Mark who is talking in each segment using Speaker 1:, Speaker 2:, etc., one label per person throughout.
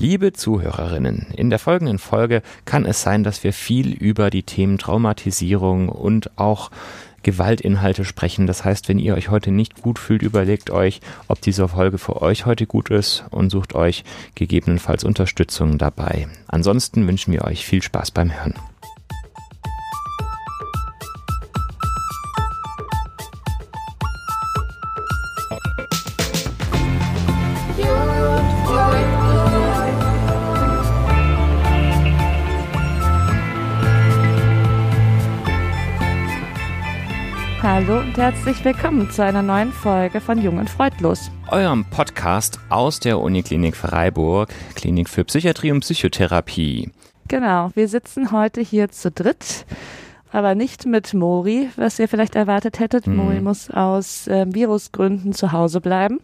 Speaker 1: Liebe Zuhörerinnen, in der folgenden Folge kann es sein, dass wir viel über die Themen Traumatisierung und auch Gewaltinhalte sprechen. Das heißt, wenn ihr euch heute nicht gut fühlt, überlegt euch, ob diese Folge für euch heute gut ist und sucht euch gegebenenfalls Unterstützung dabei. Ansonsten wünschen wir euch viel Spaß beim Hören.
Speaker 2: Herzlich willkommen zu einer neuen Folge von Jung und Freudlos.
Speaker 1: Eurem Podcast aus der Uniklinik Freiburg, Klinik für Psychiatrie und Psychotherapie.
Speaker 2: Genau, wir sitzen heute hier zu dritt, aber nicht mit Mori, was ihr vielleicht erwartet hättet.
Speaker 1: Mhm.
Speaker 2: Mori muss aus äh, Virusgründen zu Hause bleiben.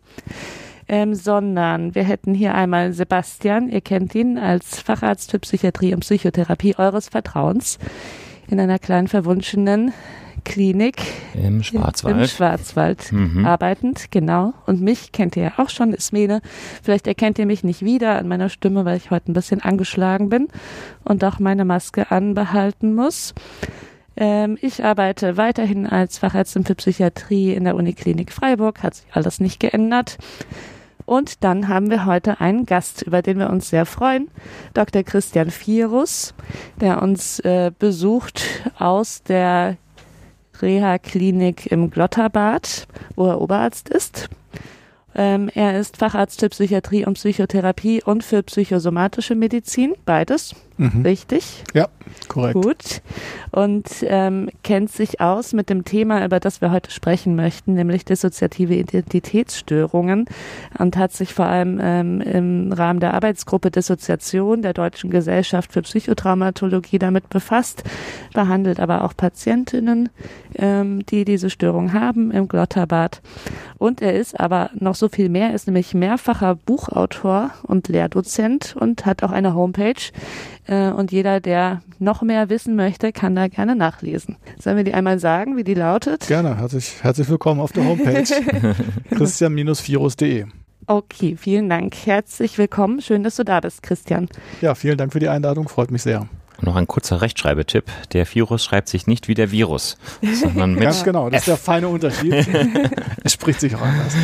Speaker 2: Ähm, sondern wir hätten hier einmal Sebastian, ihr kennt ihn als Facharzt für Psychiatrie und Psychotherapie eures Vertrauens in einer kleinen verwunschenen Klinik
Speaker 1: Im Schwarzwald.
Speaker 2: im Schwarzwald
Speaker 1: Mhm.
Speaker 2: arbeitend, genau. Und mich kennt ihr ja auch schon, Ismene. Vielleicht erkennt ihr mich nicht wieder an meiner Stimme, weil ich heute ein bisschen angeschlagen bin und auch meine Maske anbehalten muss. Ähm, ich arbeite weiterhin als Fachärztin für Psychiatrie in der Uniklinik Freiburg, hat sich alles nicht geändert. Und dann haben wir heute einen Gast, über den wir uns sehr freuen, Dr. Christian Virus, der uns äh, besucht aus der Reha-Klinik im Glotterbad, wo er Oberarzt ist. Ähm, er ist Facharzt für Psychiatrie und Psychotherapie und für psychosomatische Medizin, beides,
Speaker 3: Mhm.
Speaker 2: richtig.
Speaker 3: Ja, korrekt.
Speaker 2: Gut. Und ähm, kennt sich aus mit dem Thema, über das wir heute sprechen möchten, nämlich dissoziative Identitätsstörungen und hat sich vor allem ähm, im Rahmen der Arbeitsgruppe Dissoziation der Deutschen Gesellschaft für Psychotraumatologie damit befasst, behandelt aber auch Patientinnen, ähm, die diese Störung haben im Glotterbad. Und er ist aber noch so viel mehr, er ist nämlich mehrfacher Buchautor und Lehrdozent und hat auch eine Homepage, und jeder, der noch mehr wissen möchte, kann da gerne nachlesen. Sollen wir die einmal sagen, wie die lautet?
Speaker 3: Gerne. Herzlich, herzlich willkommen auf der Homepage christian-virus.de.
Speaker 2: Okay, vielen Dank. Herzlich willkommen. Schön, dass du da bist, Christian.
Speaker 3: Ja, vielen Dank für die Einladung. Freut mich sehr.
Speaker 1: Und noch ein kurzer Rechtschreibetipp. Der Virus schreibt sich nicht wie der Virus, sondern mit
Speaker 3: Ganz genau. Das ist der feine Unterschied. es spricht sich auch anders.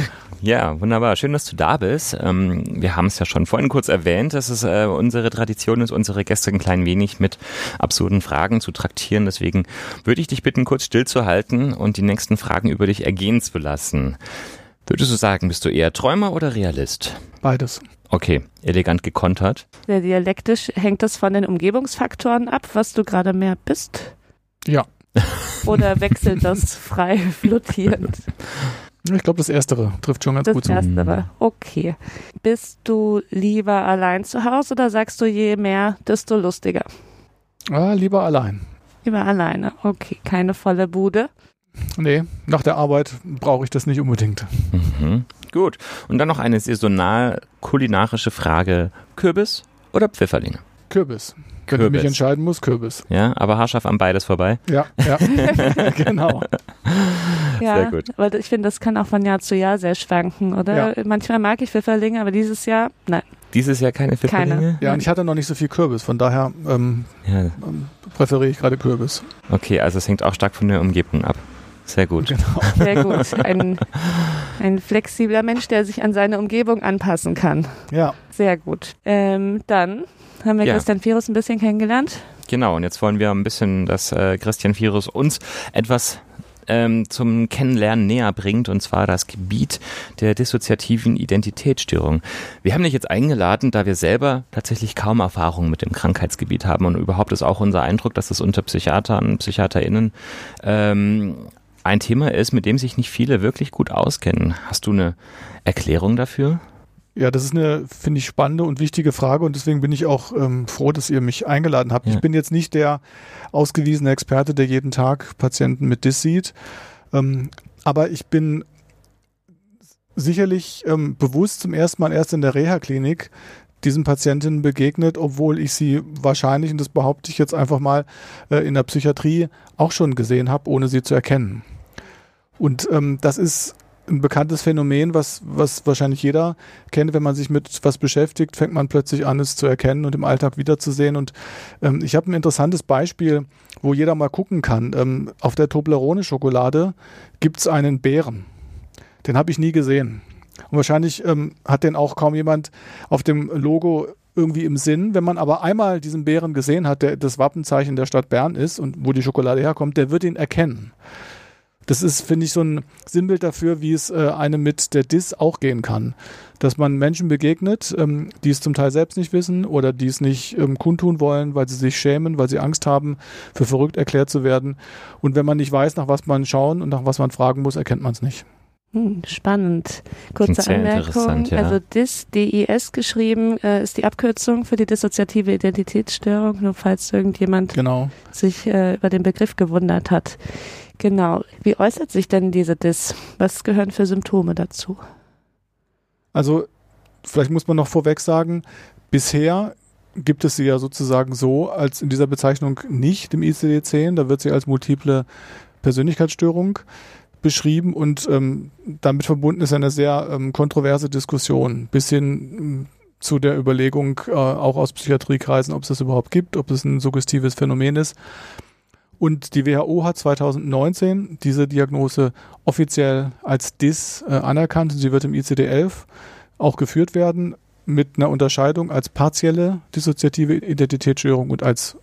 Speaker 1: Ja, wunderbar. Schön, dass du da bist. Ähm, wir haben es ja schon vorhin kurz erwähnt, dass es äh, unsere Tradition ist, unsere Gäste ein klein wenig mit absurden Fragen zu traktieren. Deswegen würde ich dich bitten, kurz stillzuhalten und die nächsten Fragen über dich ergehen zu lassen. Würdest du sagen, bist du eher Träumer oder Realist?
Speaker 3: Beides.
Speaker 1: Okay, elegant gekontert.
Speaker 2: Sehr dialektisch hängt das von den Umgebungsfaktoren ab, was du gerade mehr bist?
Speaker 3: Ja.
Speaker 2: Oder wechselt das frei flottierend?
Speaker 3: Ich glaube, das Erstere trifft schon ganz
Speaker 2: Das
Speaker 3: gut zu.
Speaker 2: Erstere. Okay. Bist du lieber allein zu Hause oder sagst du, je mehr, desto lustiger?
Speaker 3: Ah, lieber allein.
Speaker 2: Lieber alleine. Okay, keine volle Bude.
Speaker 3: Nee, nach der Arbeit brauche ich das nicht unbedingt.
Speaker 1: Mhm. Gut. Und dann noch eine saisonal kulinarische Frage. Kürbis oder Pfifferlinge?
Speaker 3: Kürbis. Wenn ich
Speaker 1: Kürbis.
Speaker 3: mich entscheiden muss, Kürbis.
Speaker 1: Ja, aber haarscharf an beides vorbei.
Speaker 3: Ja, ja. genau.
Speaker 2: Ja,
Speaker 1: Sehr gut.
Speaker 2: aber ich finde, das kann auch von Jahr zu Jahr sehr schwanken, oder? Manchmal mag ich Pfifferlinge, aber dieses Jahr, nein.
Speaker 1: Dieses Jahr keine Pfifferlinge?
Speaker 3: Ja, und ich hatte noch nicht so viel Kürbis. Von daher ähm,
Speaker 1: Ja.
Speaker 3: ähm, präferiere ich gerade Kürbis.
Speaker 1: Okay, also es hängt auch stark von der Umgebung ab. Sehr gut.
Speaker 3: Genau.
Speaker 2: Sehr gut. Ein, ein flexibler Mensch, der sich an seine Umgebung anpassen kann.
Speaker 3: Ja.
Speaker 2: Sehr gut. Ähm, dann haben wir
Speaker 1: Ja.
Speaker 2: Christian Virus ein bisschen kennengelernt.
Speaker 1: Genau, und jetzt wollen wir ein bisschen, dass äh, Christian Virus uns etwas ähm, zum Kennenlernen näher bringt, und zwar das Gebiet der dissoziativen Identitätsstörung. Wir haben dich jetzt eingeladen, da wir selber tatsächlich kaum Erfahrung mit dem Krankheitsgebiet haben und überhaupt ist auch unser Eindruck, dass es unter Psychiatern, PsychiaterInnen ähm, ein Thema ist, mit dem sich nicht viele wirklich gut auskennen. Hast du eine Erklärung dafür?
Speaker 3: Ja, das ist eine, finde ich, spannende und wichtige Frage und deswegen bin ich auch ähm, froh, dass ihr mich eingeladen habt.
Speaker 1: Ja.
Speaker 3: Ich bin jetzt nicht der ausgewiesene Experte, der jeden Tag Patienten mit DIS sieht, ähm, aber ich bin sicherlich ähm, bewusst zum ersten Mal erst in der Reha-Klinik diesen Patientinnen begegnet, obwohl ich sie wahrscheinlich, und das behaupte ich jetzt einfach mal, äh, in der Psychiatrie auch schon gesehen habe, ohne sie zu erkennen. Und ähm, das ist ein bekanntes Phänomen, was, was wahrscheinlich jeder kennt, wenn man sich mit was beschäftigt, fängt man plötzlich an, es zu erkennen und im Alltag wiederzusehen. Und ähm, ich habe ein interessantes Beispiel, wo jeder mal gucken kann. Ähm, auf der Toblerone-Schokolade gibt es einen Bären. Den habe ich nie gesehen. Und wahrscheinlich ähm, hat den auch kaum jemand auf dem Logo irgendwie im Sinn. Wenn man aber einmal diesen Bären gesehen hat, der das Wappenzeichen der Stadt Bern ist und wo die Schokolade herkommt, der wird ihn erkennen. Das ist, finde ich, so ein Sinnbild dafür, wie es äh, einem mit der DIS auch gehen kann. Dass man Menschen begegnet, ähm, die es zum Teil selbst nicht wissen oder die es nicht ähm, kundtun wollen, weil sie sich schämen, weil sie Angst haben, für verrückt erklärt zu werden. Und wenn man nicht weiß, nach was man schauen und nach was man fragen muss, erkennt man es nicht.
Speaker 2: Hm, spannend. Kurze Anmerkung. Ja. Also DIS, DIS geschrieben, äh, ist die Abkürzung für die dissoziative Identitätsstörung, nur falls irgendjemand
Speaker 3: genau.
Speaker 2: sich äh, über den Begriff gewundert hat. Genau. Wie äußert sich denn diese DIS? Was gehören für Symptome dazu?
Speaker 3: Also, vielleicht muss man noch vorweg sagen, bisher gibt es sie ja sozusagen so als in dieser Bezeichnung nicht im ICD-10. Da wird sie als multiple Persönlichkeitsstörung beschrieben und ähm, damit verbunden ist eine sehr ähm, kontroverse Diskussion bis hin ähm, zu der Überlegung äh, auch aus Psychiatriekreisen, ob es das überhaupt gibt, ob es ein suggestives Phänomen ist. Und die WHO hat 2019 diese Diagnose offiziell als DIS äh, anerkannt sie wird im ICD-11 auch geführt werden mit einer Unterscheidung als partielle dissoziative Identitätsstörung und als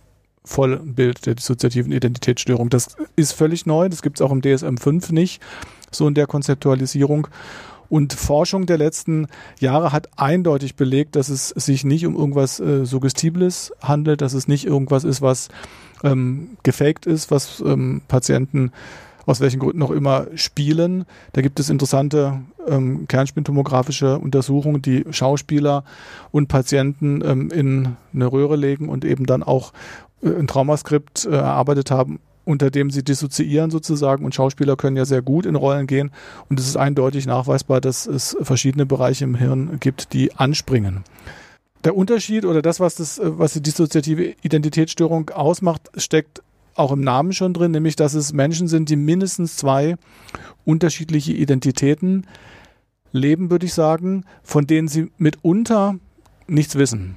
Speaker 3: Vollbild der dissoziativen Identitätsstörung. Das ist völlig neu, das gibt es auch im DSM-5 nicht, so in der Konzeptualisierung. Und Forschung der letzten Jahre hat eindeutig belegt, dass es sich nicht um irgendwas äh, Suggestibles handelt, dass es nicht irgendwas ist, was ähm, gefaked ist, was ähm, Patienten aus welchen Gründen auch immer spielen. Da gibt es interessante ähm, kernspintomografische Untersuchungen, die Schauspieler und Patienten ähm, in eine Röhre legen und eben dann auch ein Traumaskript äh, erarbeitet haben, unter dem sie dissoziieren sozusagen und Schauspieler können ja sehr gut in Rollen gehen und es ist eindeutig nachweisbar, dass es verschiedene Bereiche im Hirn gibt, die anspringen. Der Unterschied oder das, was, das, äh, was die dissoziative Identitätsstörung ausmacht, steckt auch im Namen schon drin, nämlich dass es Menschen sind, die mindestens zwei unterschiedliche Identitäten leben, würde ich sagen, von denen sie mitunter nichts wissen.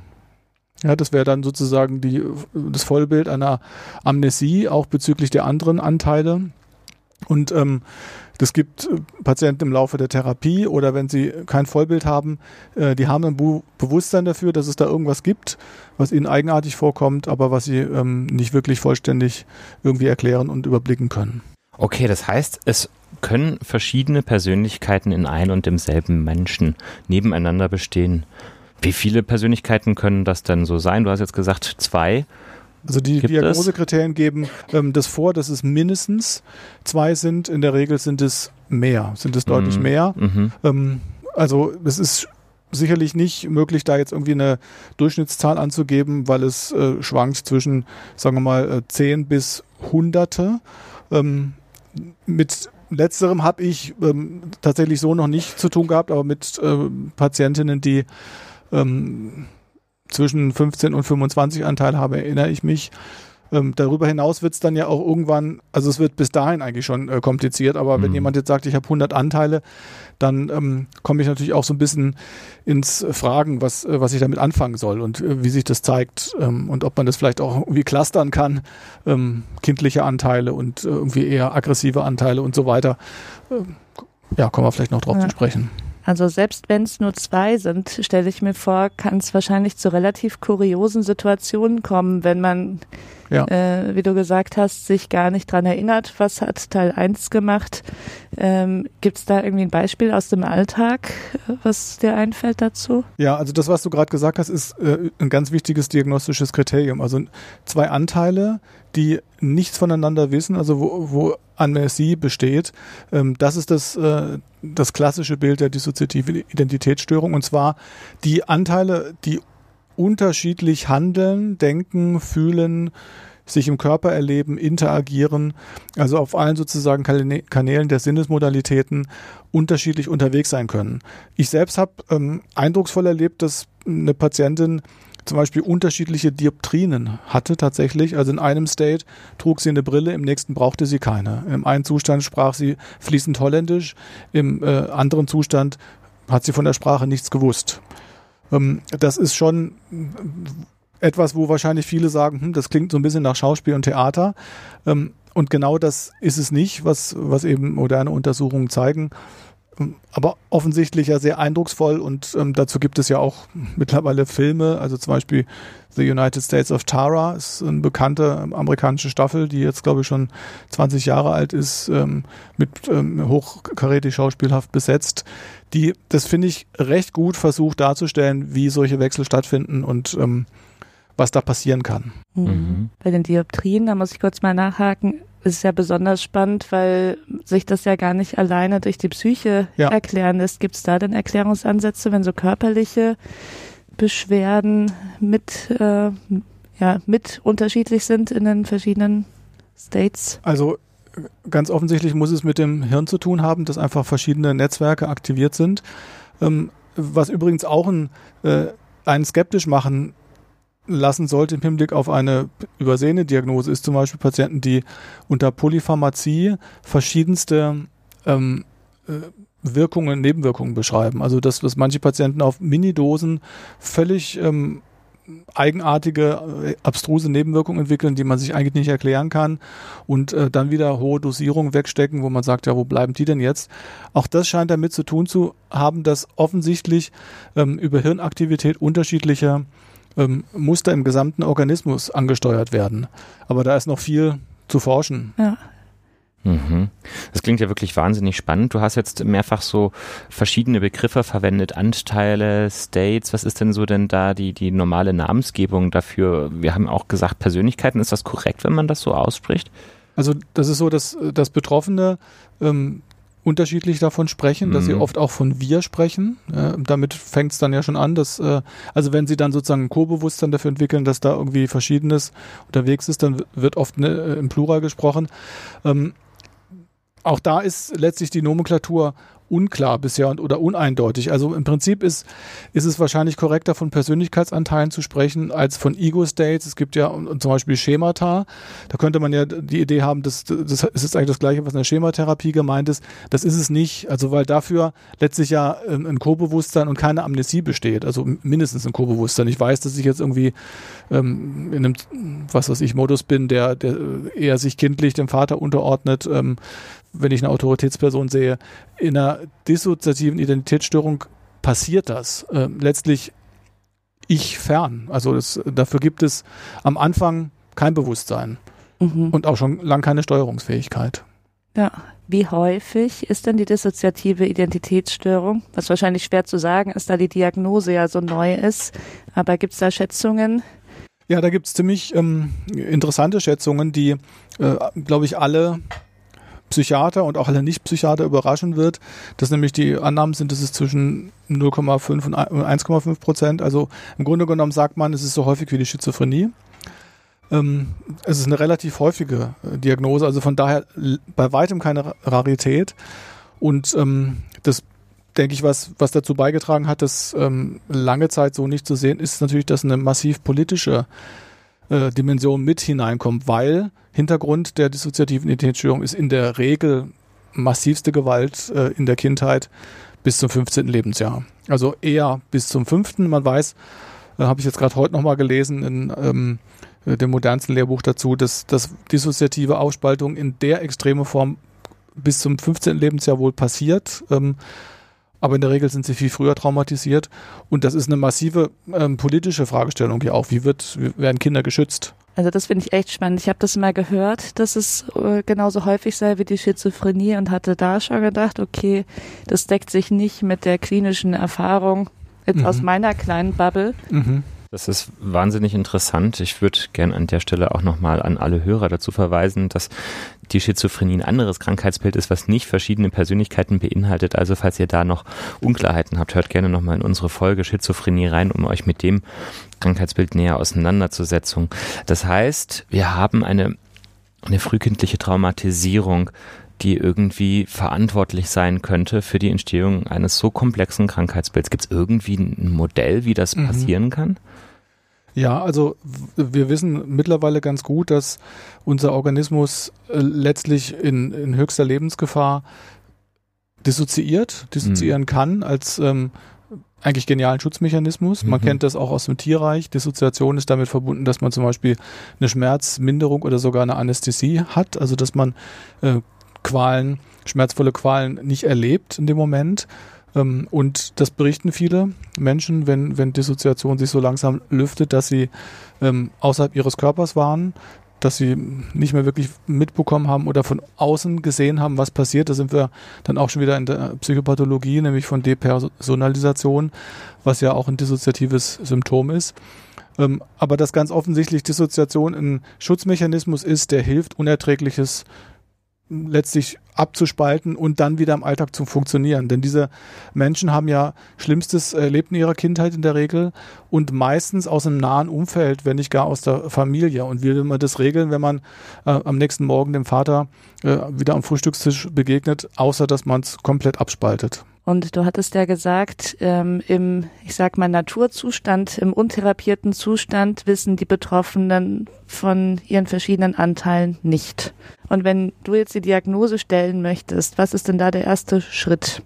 Speaker 3: Ja, das wäre dann sozusagen die, das Vollbild einer Amnesie, auch bezüglich der anderen Anteile. Und ähm, das gibt äh, Patienten im Laufe der Therapie oder wenn sie kein Vollbild haben, äh, die haben ein Bu Bewusstsein dafür, dass es da irgendwas gibt, was ihnen eigenartig vorkommt, aber was sie ähm, nicht wirklich vollständig irgendwie erklären und überblicken können.
Speaker 1: Okay, das heißt, es können verschiedene Persönlichkeiten in ein und demselben Menschen nebeneinander bestehen. Wie viele Persönlichkeiten können das denn so sein? Du hast jetzt gesagt zwei.
Speaker 3: Also die Gibt Diagnosekriterien geben ähm, das vor, dass es mindestens zwei sind. In der Regel sind es mehr, sind es deutlich mhm. mehr. Mhm. Ähm, also es ist sicherlich nicht möglich, da jetzt irgendwie eine Durchschnittszahl anzugeben, weil es äh, schwankt zwischen, sagen wir mal, äh, 10 bis Hunderte. Ähm, mit letzterem habe ich ähm, tatsächlich so noch nicht zu tun gehabt, aber mit äh, Patientinnen, die ähm, zwischen 15 und 25 Anteil habe, erinnere ich mich. Ähm, darüber hinaus wird es dann ja auch irgendwann, also es wird bis dahin eigentlich schon äh, kompliziert, aber mhm. wenn jemand jetzt sagt, ich habe 100 Anteile, dann ähm, komme ich natürlich auch so ein bisschen ins Fragen, was, äh, was ich damit anfangen soll und äh, wie sich das zeigt ähm, und ob man das vielleicht auch irgendwie clustern kann, ähm, kindliche Anteile und äh, irgendwie eher aggressive Anteile und so weiter. Ähm, ja, kommen wir vielleicht noch drauf ja. zu sprechen.
Speaker 2: Also selbst wenn es nur zwei sind, stelle ich mir vor, kann es wahrscheinlich zu relativ kuriosen Situationen kommen, wenn man, ja. äh, wie du gesagt hast, sich gar nicht dran erinnert, was hat Teil 1 gemacht. Ähm, Gibt es da irgendwie ein Beispiel aus dem Alltag, was dir einfällt dazu?
Speaker 3: Ja, also das, was du gerade gesagt hast, ist äh, ein ganz wichtiges diagnostisches Kriterium. Also zwei Anteile, die nichts voneinander wissen, also wo, wo Amnesie besteht. Ähm, das ist das, äh, das klassische Bild der dissoziativen Identitätsstörung. Und zwar die Anteile, die unterschiedlich handeln, denken, fühlen, sich im Körper erleben, interagieren, also auf allen sozusagen Kanälen der Sinnesmodalitäten unterschiedlich unterwegs sein können. Ich selbst habe ähm, eindrucksvoll erlebt, dass eine Patientin zum Beispiel unterschiedliche Dioptrinen hatte tatsächlich. Also in einem State trug sie eine Brille, im nächsten brauchte sie keine. Im einen Zustand sprach sie fließend Holländisch, im äh, anderen Zustand hat sie von der Sprache nichts gewusst. Ähm, das ist schon etwas, wo wahrscheinlich viele sagen, hm, das klingt so ein bisschen nach Schauspiel und Theater. Ähm, und genau das ist es nicht, was, was eben moderne Untersuchungen zeigen aber offensichtlich ja sehr eindrucksvoll und ähm, dazu gibt es ja auch mittlerweile Filme, also zum Beispiel The United States of Tara ist eine bekannte amerikanische Staffel, die jetzt glaube ich schon 20 Jahre alt ist, ähm, mit ähm, hochkarätig schauspielhaft besetzt, die, das finde ich recht gut versucht darzustellen, wie solche Wechsel stattfinden und ähm, was da passieren kann.
Speaker 2: Mhm. Bei den Dioptrien, da muss ich kurz mal nachhaken, ist ja besonders spannend, weil sich das ja gar nicht alleine durch die Psyche ja. erklären lässt. Gibt es da denn Erklärungsansätze, wenn so körperliche Beschwerden mit, äh, ja, mit unterschiedlich sind in den verschiedenen States?
Speaker 3: Also ganz offensichtlich muss es mit dem Hirn zu tun haben, dass einfach verschiedene Netzwerke aktiviert sind. Ähm, was übrigens auch ein, äh, einen skeptisch machen lassen sollte im Hinblick auf eine übersehene Diagnose, ist zum Beispiel Patienten, die unter Polypharmazie verschiedenste ähm, äh, Wirkungen, Nebenwirkungen beschreiben. Also das, was manche Patienten auf Minidosen völlig ähm, eigenartige, äh, abstruse Nebenwirkungen entwickeln, die man sich eigentlich nicht erklären kann und äh, dann wieder hohe Dosierungen wegstecken, wo man sagt, ja, wo bleiben die denn jetzt? Auch das scheint damit zu tun zu haben, dass offensichtlich ähm, über Hirnaktivität unterschiedliche ähm, Muster im gesamten Organismus angesteuert werden. Aber da ist noch viel zu forschen.
Speaker 2: Ja.
Speaker 1: Mhm. Das klingt ja wirklich wahnsinnig spannend. Du hast jetzt mehrfach so verschiedene Begriffe verwendet, Anteile, States. Was ist denn so denn da die, die normale Namensgebung dafür? Wir haben auch gesagt Persönlichkeiten. Ist das korrekt, wenn man das so ausspricht?
Speaker 3: Also das ist so, dass das Betroffene ähm, unterschiedlich davon sprechen, mhm. dass sie mhm. oft auch von wir sprechen. Äh, damit fängt es dann ja schon an, dass, äh, also wenn sie dann sozusagen ein Co-Bewusstsein dafür entwickeln, dass da irgendwie Verschiedenes unterwegs ist, dann wird oft ne, äh, im Plural gesprochen. Ähm, auch da ist letztlich die Nomenklatur unklar bisher und, oder uneindeutig. Also im Prinzip ist, ist es wahrscheinlich korrekter, von Persönlichkeitsanteilen zu sprechen, als von Ego-States. Es gibt ja zum Beispiel Schemata. Da könnte man ja die Idee haben, dass das ist eigentlich das Gleiche, was in der Schematherapie gemeint ist. Das ist es nicht. Also weil dafür letztlich ja ein Co-Bewusstsein und keine Amnesie besteht. Also mindestens ein Co-Bewusstsein. Ich weiß, dass ich jetzt irgendwie ähm, in einem, was weiß ich, Modus bin, der, der eher sich kindlich dem Vater unterordnet. Ähm, wenn ich eine Autoritätsperson sehe, in einer dissoziativen Identitätsstörung passiert das. Äh, letztlich ich fern. Also das, dafür gibt es am Anfang kein Bewusstsein mhm. und auch schon lang keine Steuerungsfähigkeit.
Speaker 2: Ja. Wie häufig ist denn die dissoziative Identitätsstörung? Was wahrscheinlich schwer zu sagen ist, da die Diagnose ja so neu ist. Aber gibt es da Schätzungen?
Speaker 3: Ja, da gibt es ziemlich ähm, interessante Schätzungen, die, äh, glaube ich, alle Psychiater und auch alle Nicht-Psychiater überraschen wird, dass nämlich die Annahmen sind, dass es zwischen 0,5 und 1,5 Prozent. Also im Grunde genommen sagt man, es ist so häufig wie die Schizophrenie. Ähm, es ist eine relativ häufige äh, Diagnose, also von daher bei weitem keine Rarität. Und ähm, das denke ich, was, was dazu beigetragen hat, das ähm, lange Zeit so nicht zu sehen, ist natürlich, dass eine massiv politische äh, Dimension mit hineinkommt, weil Hintergrund der dissoziativen Identitätsstörung ist in der Regel massivste Gewalt äh, in der Kindheit bis zum 15. Lebensjahr. Also eher bis zum 5. Man weiß, äh, habe ich jetzt gerade heute nochmal gelesen in ähm, äh, dem modernsten Lehrbuch dazu, dass, dass dissoziative Aufspaltung in der extreme Form bis zum 15. Lebensjahr wohl passiert. Ähm, aber in der Regel sind sie viel früher traumatisiert. Und das ist eine massive ähm, politische Fragestellung hier auch. Wie wird, wie werden Kinder geschützt?
Speaker 2: Also das finde ich echt spannend. Ich habe das mal gehört, dass es äh, genauso häufig sei wie die Schizophrenie und hatte da schon gedacht, okay, das deckt sich nicht mit der klinischen Erfahrung jetzt mhm. aus meiner kleinen Bubble.
Speaker 1: Mhm. Das ist wahnsinnig interessant. Ich würde gern an der Stelle auch nochmal an alle Hörer dazu verweisen, dass die Schizophrenie ein anderes Krankheitsbild ist, was nicht verschiedene Persönlichkeiten beinhaltet. Also falls ihr da noch Unklarheiten habt, hört gerne nochmal in unsere Folge Schizophrenie rein, um euch mit dem Krankheitsbild näher auseinanderzusetzen. Das heißt, wir haben eine, eine frühkindliche Traumatisierung die irgendwie verantwortlich sein könnte für die Entstehung eines so komplexen Krankheitsbilds. Gibt es irgendwie ein Modell, wie das mhm. passieren kann?
Speaker 3: Ja, also wir wissen mittlerweile ganz gut, dass unser Organismus äh, letztlich in, in höchster Lebensgefahr dissoziiert, dissoziieren mhm. kann als ähm, eigentlich genialen Schutzmechanismus. Man mhm. kennt das auch aus dem Tierreich. Dissoziation ist damit verbunden, dass man zum Beispiel eine Schmerzminderung oder sogar eine Anästhesie hat, also dass man äh, Qualen, schmerzvolle Qualen nicht erlebt in dem Moment. Ähm, und das berichten viele Menschen, wenn, wenn Dissoziation sich so langsam lüftet, dass sie ähm, außerhalb ihres Körpers waren, dass sie nicht mehr wirklich mitbekommen haben oder von außen gesehen haben, was passiert. Da sind wir dann auch schon wieder in der Psychopathologie, nämlich von Depersonalisation, was ja auch ein dissoziatives Symptom ist. Ähm, aber dass ganz offensichtlich Dissoziation ein Schutzmechanismus ist, der hilft, Unerträgliches letztlich abzuspalten und dann wieder im Alltag zu funktionieren. Denn diese Menschen haben ja Schlimmstes erlebt in ihrer Kindheit in der Regel und meistens aus einem nahen Umfeld, wenn nicht gar aus der Familie. Und wie will man das regeln, wenn man äh, am nächsten Morgen dem Vater äh, wieder am Frühstückstisch begegnet, außer dass man es komplett abspaltet?
Speaker 2: Und du hattest ja gesagt, ähm, im, ich sag mal, Naturzustand, im untherapierten Zustand wissen die Betroffenen von ihren verschiedenen Anteilen nicht. Und wenn du jetzt die Diagnose stellen möchtest, was ist denn da der erste Schritt?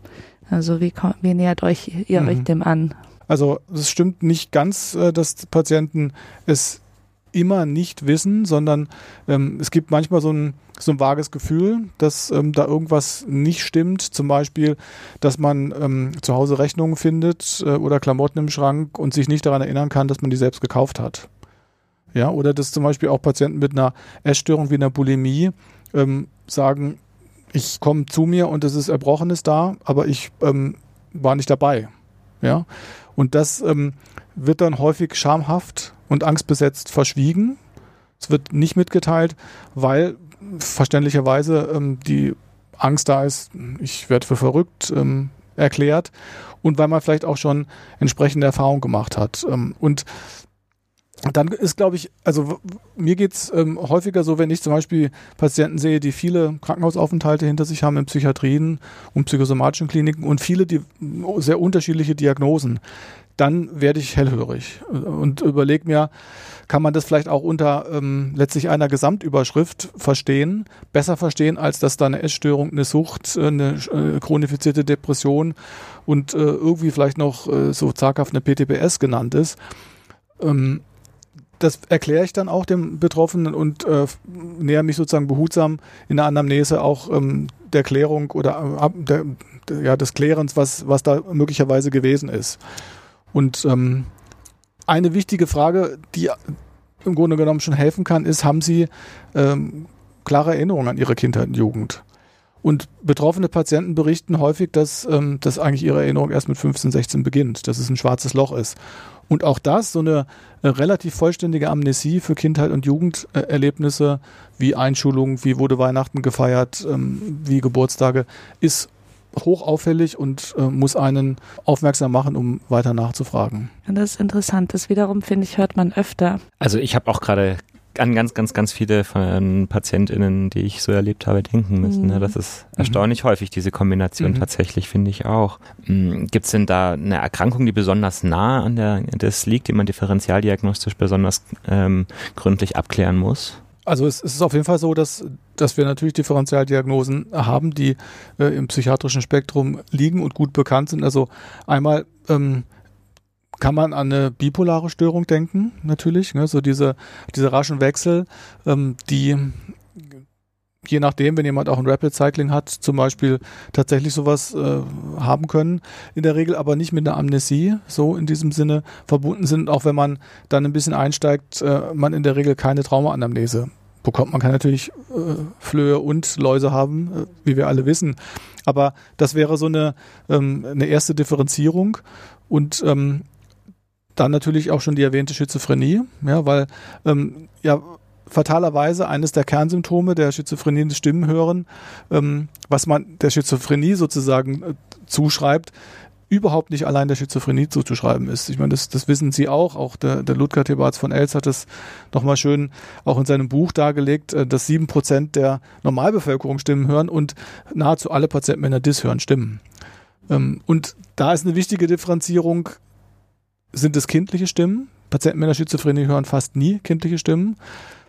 Speaker 2: Also wie, wie nähert euch ihr mhm. euch dem an?
Speaker 3: Also es stimmt nicht ganz, äh, dass Patienten es immer nicht wissen, sondern ähm, es gibt manchmal so ein, so ein vages Gefühl, dass ähm, da irgendwas nicht stimmt. Zum Beispiel, dass man ähm, zu Hause Rechnungen findet äh, oder Klamotten im Schrank und sich nicht daran erinnern kann, dass man die selbst gekauft hat. Ja, oder dass zum Beispiel auch Patienten mit einer Essstörung wie einer Bulimie ähm, sagen, ich komme zu mir und es ist Erbrochenes da, aber ich ähm, war nicht dabei. Ja, und das ähm, wird dann häufig schamhaft und angstbesetzt verschwiegen. Es wird nicht mitgeteilt, weil verständlicherweise ähm, die Angst da ist, ich werde für verrückt ähm, erklärt und weil man vielleicht auch schon entsprechende Erfahrungen gemacht hat. Ähm, und dann ist, glaube ich, also mir geht's ähm, häufiger so, wenn ich zum Beispiel Patienten sehe, die viele Krankenhausaufenthalte hinter sich haben in Psychiatrien und psychosomatischen Kliniken und viele die sehr unterschiedliche Diagnosen, dann werde ich hellhörig und überlege mir, kann man das vielleicht auch unter ähm, letztlich einer Gesamtüberschrift verstehen, besser verstehen, als dass da eine Essstörung, eine Sucht, äh, eine äh, chronifizierte Depression und äh, irgendwie vielleicht noch äh, so zaghaft eine PTBS genannt ist. Ähm, das erkläre ich dann auch dem Betroffenen und äh, näher mich sozusagen behutsam in der Anamnese auch ähm, der Klärung oder äh, der, ja, des Klärens, was, was da möglicherweise gewesen ist. Und ähm, eine wichtige Frage, die im Grunde genommen schon helfen kann, ist, haben Sie ähm, klare Erinnerungen an Ihre Kindheit und Jugend? Und betroffene Patienten berichten häufig, dass, ähm, dass eigentlich ihre Erinnerung erst mit 15, 16 beginnt, dass es ein schwarzes Loch ist. Und auch das, so eine äh, relativ vollständige Amnesie für Kindheit und Jugenderlebnisse wie Einschulung, wie wurde Weihnachten gefeiert, ähm, wie Geburtstage, ist hochauffällig und äh, muss einen aufmerksam machen, um weiter nachzufragen.
Speaker 2: Das ist interessant. Das wiederum, finde ich, hört man öfter.
Speaker 1: Also ich habe auch gerade an ganz, ganz, ganz viele von PatientInnen, die ich so erlebt habe, denken müssen. Ne? Mhm. Das ist erstaunlich mhm. häufig, diese Kombination mhm. tatsächlich, finde ich auch. Mhm. Gibt es denn da eine Erkrankung, die besonders nah an der das liegt, die man differentialdiagnostisch besonders ähm, gründlich abklären muss?
Speaker 3: Also es, ist auf jeden Fall so, dass, dass wir natürlich Differentialdiagnosen haben, die äh, im psychiatrischen Spektrum liegen und gut bekannt sind. Also einmal ähm, kann man an eine bipolare Störung denken, natürlich. Ne? So diese, diese raschen Wechsel, ähm, die je nachdem, wenn jemand auch ein Rapid Cycling hat, zum Beispiel tatsächlich sowas äh, haben können. In der Regel aber nicht mit einer Amnesie, so in diesem Sinne verbunden sind, auch wenn man dann ein bisschen einsteigt, äh, man in der Regel keine Traumaanamnese bekommt. Man kann natürlich äh, Flöhe und Läuse haben, äh, wie wir alle wissen. Aber das wäre so eine, ähm, eine erste Differenzierung. Und ähm, dann natürlich auch schon die erwähnte Schizophrenie, ja, weil ähm, ja fatalerweise eines der Kernsymptome der Schizophrenie das Stimmen hören, ähm, was man der Schizophrenie sozusagen äh, zuschreibt, überhaupt nicht allein der Schizophrenie zuzuschreiben ist. Ich meine, das, das wissen Sie auch. Auch der, der Ludger Thebarts von Els hat das nochmal schön auch in seinem Buch dargelegt, äh, dass sieben Prozent der Normalbevölkerung Stimmen hören und nahezu alle Patienten mit einer Dis hören Stimmen. Ähm, und da ist eine wichtige Differenzierung sind es kindliche Stimmen. Patienten mit einer Schizophrenie hören fast nie kindliche Stimmen.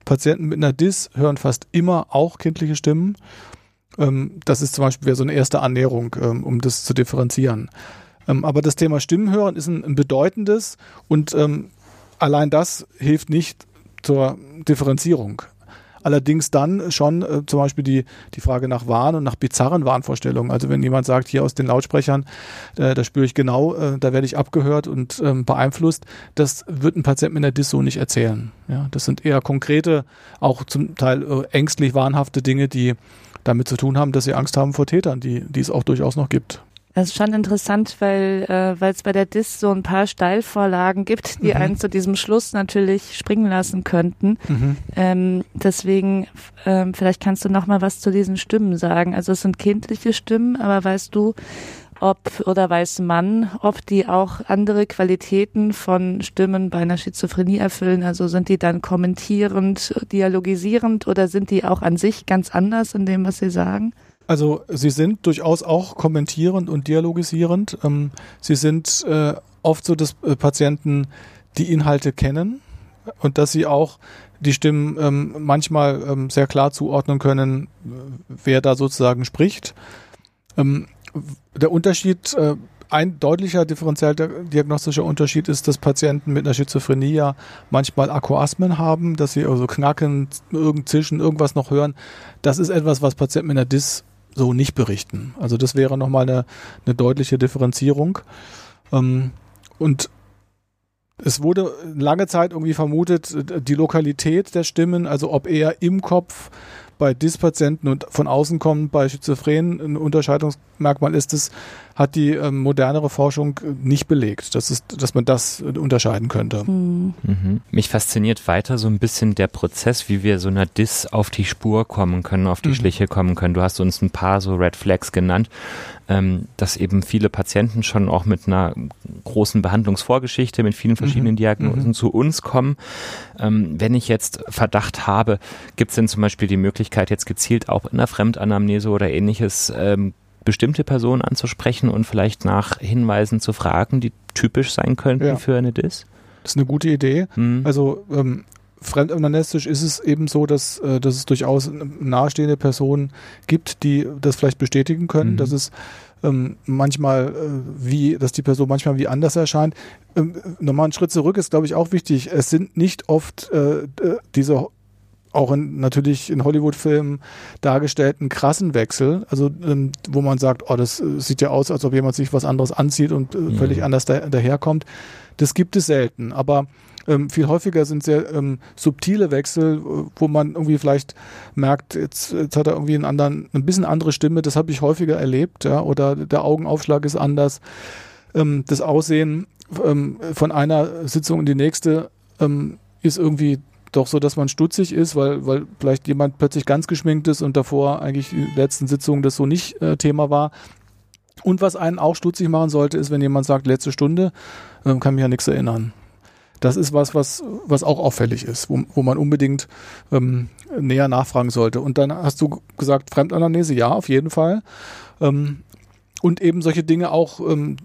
Speaker 3: Patienten mit einer DIS hören fast immer auch kindliche Stimmen. Ähm, das ist zum Beispiel so eine erste Annäherung, ähm, um das zu differenzieren. Ähm, aber das Thema Stimmenhören ist ein, bedeutendes und allein das hilft nicht zur Differenzierung. Allerdings dann schon äh, zum Beispiel die, die Frage nach Wahn und nach bizarren Wahnvorstellungen. Also wenn jemand sagt, hier aus den Lautsprechern, äh, da spüre ich genau, äh, da werde ich abgehört und ähm, beeinflusst, das wird ein Patient mit einer Dis so nicht erzählen. Ja, das sind eher konkrete, auch zum Teil äh, ängstlich wahnhafte Dinge, die damit zu tun haben, dass sie Angst haben vor Tätern, die, die es auch durchaus noch gibt.
Speaker 2: Das ist schon interessant, weil äh, weil es bei der DIS so ein paar Steilvorlagen gibt, die mhm. einen zu diesem Schluss natürlich springen lassen könnten. Mhm. Ähm, deswegen, ähm, vielleicht kannst du noch mal was zu diesen Stimmen sagen. Also es sind kindliche Stimmen, aber weißt du, ob oder weiß man, ob die auch andere Qualitäten von Stimmen bei einer Schizophrenie erfüllen? Also sind die dann kommentierend, dialogisierend oder sind die auch an sich ganz anders in dem, was sie sagen?
Speaker 3: Also sie sind durchaus auch kommentierend und dialogisierend. Ähm, sie sind äh, oft so, dass äh, Patienten die Inhalte kennen und dass sie auch die Stimmen ähm, manchmal ähm, sehr klar zuordnen können, wer da sozusagen spricht. Ähm, der Unterschied, äh, ein deutlicher differenzieller diagnostischer Unterschied ist, dass Patienten mit einer Schizophrenie ja manchmal Akkoasmen haben, dass sie also knacken, irgend zischen, irgendwas noch hören. Das ist etwas, was Patienten mit einer Dis so nicht berichten. Also das wäre nochmal eine, eine deutliche Differenzierung. Ähm, und es wurde lange Zeit irgendwie vermutet, die Lokalität der Stimmen, also ob eher im Kopf bei Dyspatienten und von außen kommen bei Schizophrenen ein Unterscheidungsmerkmal ist es, hat die ähm, modernere Forschung nicht belegt, dass, es, dass man das unterscheiden könnte.
Speaker 1: Mhm. Mhm. Mich fasziniert weiter so ein bisschen der Prozess, wie wir so einer Dis auf die Spur kommen können, auf die mhm. Schliche kommen können. Du hast uns ein paar so Red Flags genannt, ähm, dass eben viele Patienten schon auch mit einer großen Behandlungsvorgeschichte, mit vielen verschiedenen mhm. Diagnosen mhm. zu uns kommen. Ähm, wenn ich jetzt Verdacht habe, gibt es denn zum Beispiel die Möglichkeit, jetzt gezielt auch in der Fremdanamnese oder ähnliches ähm, bestimmte Personen anzusprechen und vielleicht nach Hinweisen zu fragen, die typisch sein könnten ja. für eine DIS?
Speaker 3: Das ist eine gute Idee. Mhm. Also ähm, fremdanamnestisch ist es eben so, dass, äh, dass es durchaus nahestehende Personen gibt, die das vielleicht bestätigen können, mhm. dass es ähm, manchmal äh, wie, dass die Person manchmal wie anders erscheint. Ähm, nochmal einen Schritt zurück ist, glaube ich, auch wichtig. Es sind nicht oft äh, diese auch in, natürlich in Hollywood-Filmen dargestellten krassen Wechsel, also ähm, wo man sagt, oh, das äh, sieht ja aus, als ob jemand sich was anderes anzieht und äh, mhm. völlig anders da, daherkommt. Das gibt es selten, aber ähm, viel häufiger sind sehr ähm, subtile Wechsel, wo man irgendwie vielleicht merkt, jetzt, jetzt hat er irgendwie einen anderen, ein bisschen andere Stimme, das habe ich häufiger erlebt, ja, oder der Augenaufschlag ist anders, ähm, das Aussehen ähm, von einer Sitzung in die nächste ähm, ist irgendwie doch so, dass man stutzig ist, weil, weil vielleicht jemand plötzlich ganz geschminkt ist und davor eigentlich die letzten Sitzungen das so nicht äh, Thema war. Und was einen auch stutzig machen sollte, ist, wenn jemand sagt, letzte Stunde, äh, kann mich ja nichts erinnern. Das ist was, was, was auch auffällig ist, wo, wo man unbedingt ähm, näher nachfragen sollte. Und dann hast du gesagt, Fremdanamnese, ja, auf jeden Fall. Ähm, und eben solche Dinge auch ähm,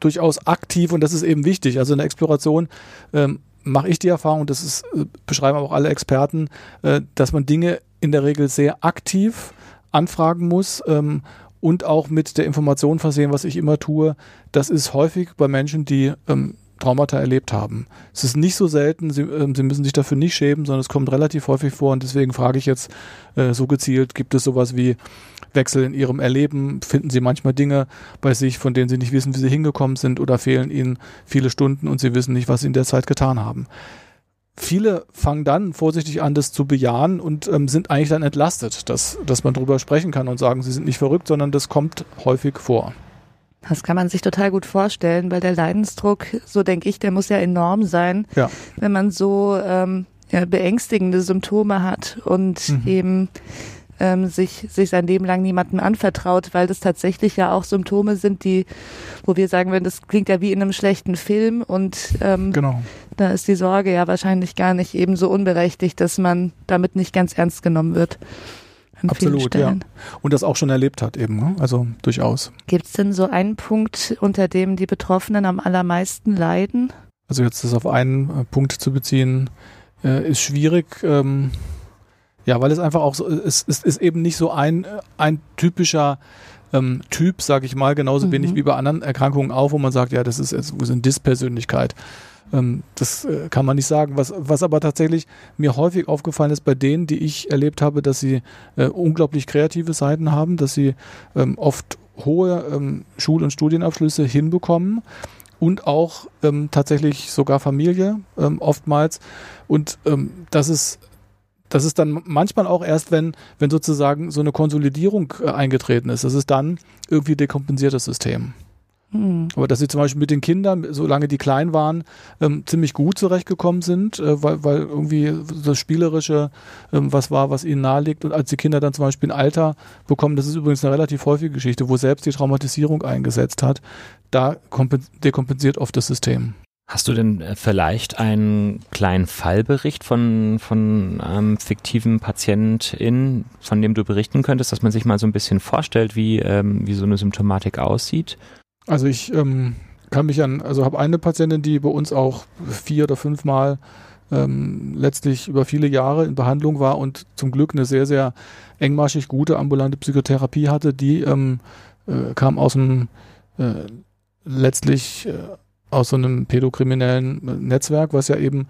Speaker 3: durchaus aktiv und das ist eben wichtig. Also eine Exploration ähm, mache ich die Erfahrung, das ist, äh, beschreiben auch alle Experten, äh, dass man Dinge in der Regel sehr aktiv anfragen muss ähm, und auch mit der Information versehen, was ich immer tue. Das ist häufig bei Menschen, die ähm, Traumata erlebt haben. Es ist nicht so selten, sie, äh, sie, müssen sich dafür nicht schämen, sondern es kommt relativ häufig vor und deswegen frage ich jetzt äh, so gezielt, gibt es sowas wie Wechsel in ihrem Erleben? Finden sie manchmal Dinge bei sich, von denen sie nicht wissen, wie sie hingekommen sind oder fehlen ihnen viele Stunden und sie wissen nicht, was sie in der Zeit getan haben? Viele fangen dann vorsichtig an, das zu bejahen und ähm, sind eigentlich dann entlastet, dass, dass man darüber sprechen kann und sagen, sie sind nicht verrückt, sondern das kommt häufig vor.
Speaker 2: Das kann man sich total gut vorstellen, weil der Leidensdruck, so denke ich, der muss ja enorm sein, ja. wenn man so ähm, ja, beängstigende Symptome hat und mhm. eben ähm, sich, sich sein Leben lang niemandem anvertraut, weil das tatsächlich ja auch Symptome sind, die, wo wir sagen würden, das klingt ja wie in einem schlechten Film und ähm, genau. da ist die Sorge ja wahrscheinlich gar nicht eben so unberechtigt, dass man damit nicht ganz ernst genommen wird. An
Speaker 3: Absolut,
Speaker 2: vielen Stellen.
Speaker 3: Ja. Und das auch schon erlebt hat eben, ne? also durchaus.
Speaker 2: Gibt es denn so einen Punkt, unter dem die Betroffenen am allermeisten leiden?
Speaker 3: Also jetzt das auf einen äh, Punkt zu beziehen, äh, ist schwierig. Ähm, ja, weil es einfach auch so, es, es ist eben nicht so ein, äh, ein typischer ähm, Typ, sage ich mal, genauso mhm. wenig wie bei anderen Erkrankungen auch, wo man sagt, ja, das ist, das ist eine Dispersönlichkeit. Ähm, das äh, kann man nicht sagen. Was, was aber tatsächlich mir häufig aufgefallen ist bei denen, die ich erlebt habe, dass sie äh, unglaublich kreative Seiten haben, dass sie ähm, oft hohe ähm, Schul- und Studienabschlüsse hinbekommen und auch ähm, tatsächlich sogar Familie ähm, oftmals. Und ähm, das ist das ist dann manchmal auch erst, wenn, wenn sozusagen so eine Konsolidierung äh, eingetreten ist. Das ist dann irgendwie dekompensiertes System. Mhm. Aber dass sie zum Beispiel mit den Kindern, solange die klein waren, ähm, ziemlich gut zurechtgekommen sind, äh, weil, weil irgendwie das Spielerische ähm, was war, was ihnen naheliegt. Und als die Kinder dann zum Beispiel ein Alter bekommen, das ist übrigens eine relativ häufige Geschichte, wo selbst die Traumatisierung eingesetzt hat, da dekompensiert oft das System.
Speaker 1: Hast du denn äh, vielleicht einen kleinen Fallbericht von, von einem fiktiven Patientin, von dem du berichten könntest, dass man sich mal so ein bisschen vorstellt, wie, ähm, wie so eine Symptomatik aussieht?
Speaker 3: Also ich ähm, kann mich an, also habe eine Patientin, die bei uns auch vier oder fünfmal ähm, letztlich über viele Jahre in Behandlung war und zum Glück eine sehr, sehr engmaschig gute ambulante Psychotherapie hatte, die ähm, äh, kam aus dem äh, letztlich äh, aus so einem pädokriminellen Netzwerk, was ja eben,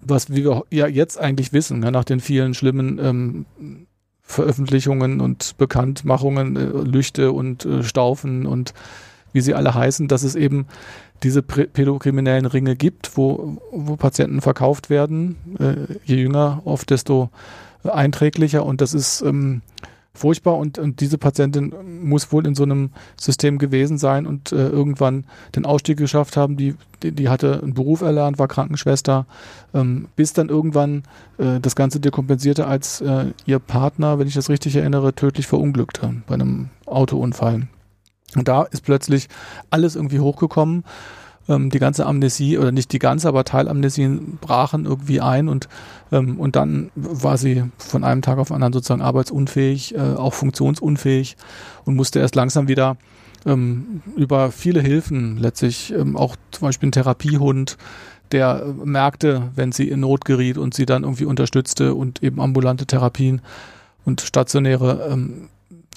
Speaker 3: was wie wir ja jetzt eigentlich wissen, ja, nach den vielen schlimmen ähm, Veröffentlichungen und Bekanntmachungen, äh, Lüchte und äh, Staufen und wie sie alle heißen, dass es eben diese pädokriminellen Ringe gibt, wo, wo Patienten verkauft werden. Äh, je jünger, oft desto einträglicher. Und das ist ähm, furchtbar. Und, und diese Patientin muss wohl in so einem System gewesen sein und äh, irgendwann den Ausstieg geschafft haben. Die, die, die, hatte einen Beruf erlernt, war Krankenschwester, ähm, bis dann irgendwann äh, das Ganze dekompensierte, als äh, ihr Partner, wenn ich das richtig erinnere, tödlich verunglückte bei einem Autounfall. Und da ist plötzlich alles irgendwie hochgekommen. Ähm, die ganze Amnesie, oder nicht die ganze, aber Teilamnesien brachen irgendwie ein und, ähm, und dann war sie von einem Tag auf den anderen sozusagen arbeitsunfähig, äh, auch funktionsunfähig und musste erst langsam wieder ähm, über viele Hilfen, letztlich ähm, auch zum Beispiel ein Therapiehund, der äh, merkte, wenn sie in Not geriet und sie dann irgendwie unterstützte und eben ambulante Therapien und stationäre ähm,